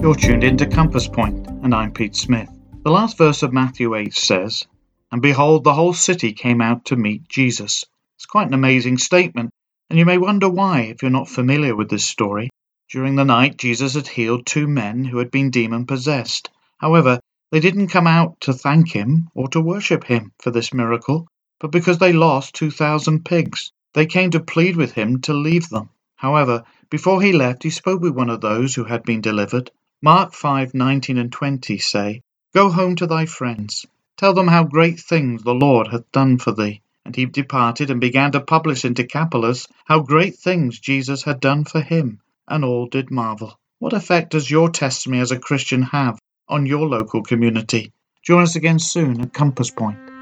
You're tuned into Compass Point, and I'm Pete Smith. The last verse of Matthew 8 says, And behold, the whole city came out to meet Jesus. It's quite an amazing statement, and you may wonder why if you're not familiar with this story. During the night, Jesus had healed two men who had been demon possessed. However, they didn't come out to thank him or to worship him for this miracle, but because they lost 2,000 pigs. They came to plead with him to leave them. However, before he left, he spoke with one of those who had been delivered. Mark 5:19 and 20 say, Go home to thy friends, tell them how great things the Lord hath done for thee. And he departed and began to publish in Decapolis how great things Jesus had done for him, and all did marvel. What effect does your testimony as a Christian have on your local community? Join us again soon at Compass Point.